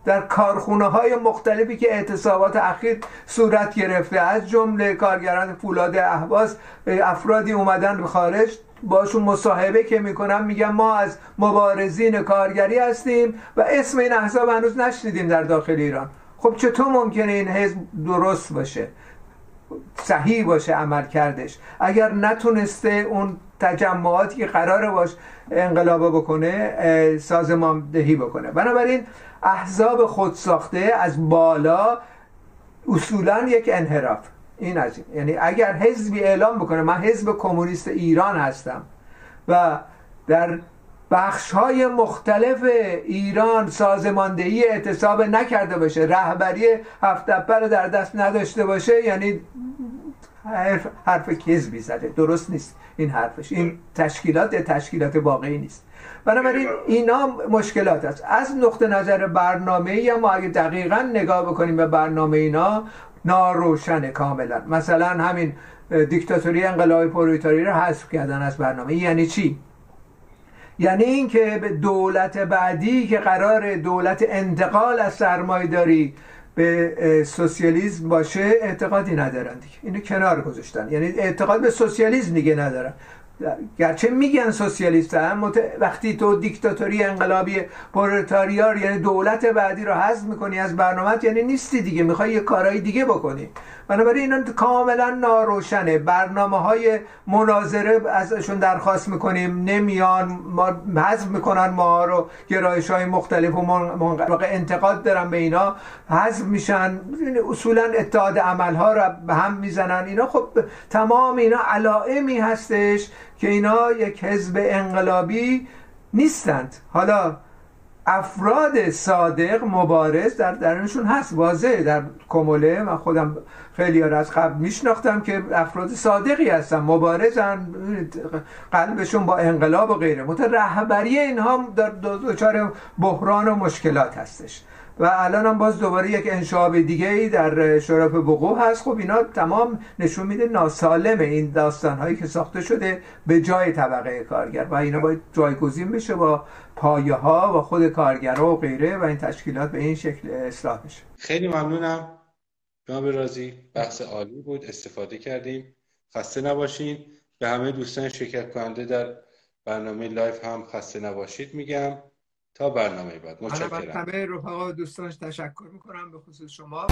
در کارخونه های مختلفی که اعتصابات اخیر صورت گرفته از جمله کارگران فولاد احواز افرادی اومدن به خارج باشون مصاحبه که می‌کنم میگم ما از مبارزین کارگری هستیم و اسم این احزاب هنوز نشنیدیم در داخل ایران. خب چطور ممکنه این حزب درست باشه؟ صحیح باشه عمل کردش. اگر نتونسته اون تجمعاتی که قرار باش انقلاب بکنه سازماندهی بکنه. بنابراین احزاب خودساخته از بالا اصولا یک انحراف. این از این. یعنی اگر حزبی اعلام بکنه من حزب کمونیست ایران هستم و در بخش های مختلف ایران سازماندهی اعتصاب نکرده باشه رهبری هفت رو در دست نداشته باشه یعنی حرف, حرف کذبی زده. درست نیست این حرفش. این تشکیلات تشکیلات واقعی نیست. بنابراین اینا مشکلات است. از نقطه نظر برنامه ای ما اگه دقیقا نگاه بکنیم به برنامه اینا ناروشن کاملا. مثلا همین دیکتاتوری انقلاب پرولیتاری رو حذف کردن از برنامه. یعنی چی؟ یعنی اینکه به دولت بعدی که قرار دولت انتقال از سرمایداری به سوسیالیسم باشه اعتقادی ندارن دیگه. اینو کنار گذاشتن. یعنی اعتقاد به سوسیالیسم دیگه ندارن. گرچه میگن سوسیالیست هم وقتی تو دیکتاتوری انقلابی پرولتاریار یعنی دولت بعدی رو حذف می‌کنی از برنامه یعنی نیستی دیگه می‌خوای یه کارهای دیگه بکنی. بنابراین اینا کاملا ناروشنه. برنامه های مناظره ازشون درخواست می‌کنیم. نمیان ما حذف می‌کنن ما رو گرایش های مختلف و من... انتقاد دارن به اینا. حذف میشن. یعنی اصولا اتحاد عمل ها رو به هم می‌زنن. اینا خب تمام اینا علائمی هستش که اینا یک حزب انقلابی نیستند. حالا افراد صادق مبارز در درونشون هست. واضحه. در کموله من خودم خیلی از قبل میشناختم که افراد صادقی هستن مبارزن قلبشون با انقلاب و غیره. متر رهبری اینها در دچار بحران و مشکلات هستش. و الان هم باز دوباره یک انشاب دیگه ای در شرف بقوع هست. خب اینا تمام نشون میده ناسالم این داستان هایی که ساخته شده به جای طبقه کارگر و اینا باید جایگزین بشه با پایه ها و خود کارگرها و غیره و این تشکیلات به این شکل اصلاح بشه. خیلی ممنونم. جناب رازی بحث عالی بود. استفاده کردیم. خسته نباشین. به همه دوستان شرکت کننده در برنامه لایف هم خسته نباشید میگم. تا برنامه بعد. متشکرم. همه رفقا دوستانش تشکر می‌کنم به خصوص شما.